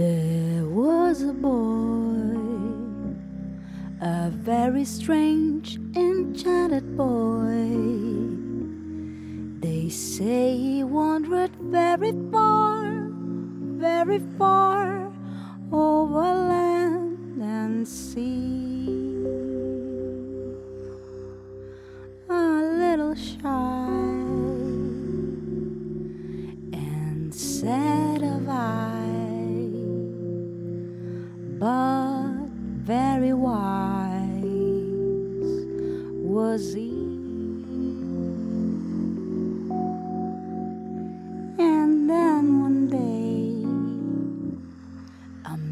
There was a boy, a very strange, enchanted boy. They say he wandered very far, very far over land and sea. A little shy and sad of eye, but very wise was he.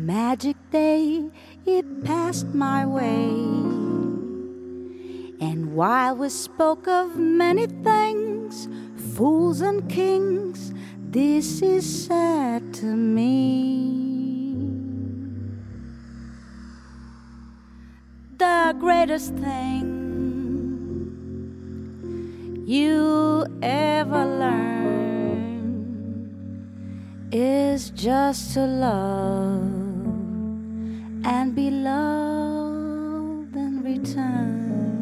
Magic day, it passed my way. And while we spoke of many things, fools and kings, this is sad to me. The greatest thing you ever learn is just to love time.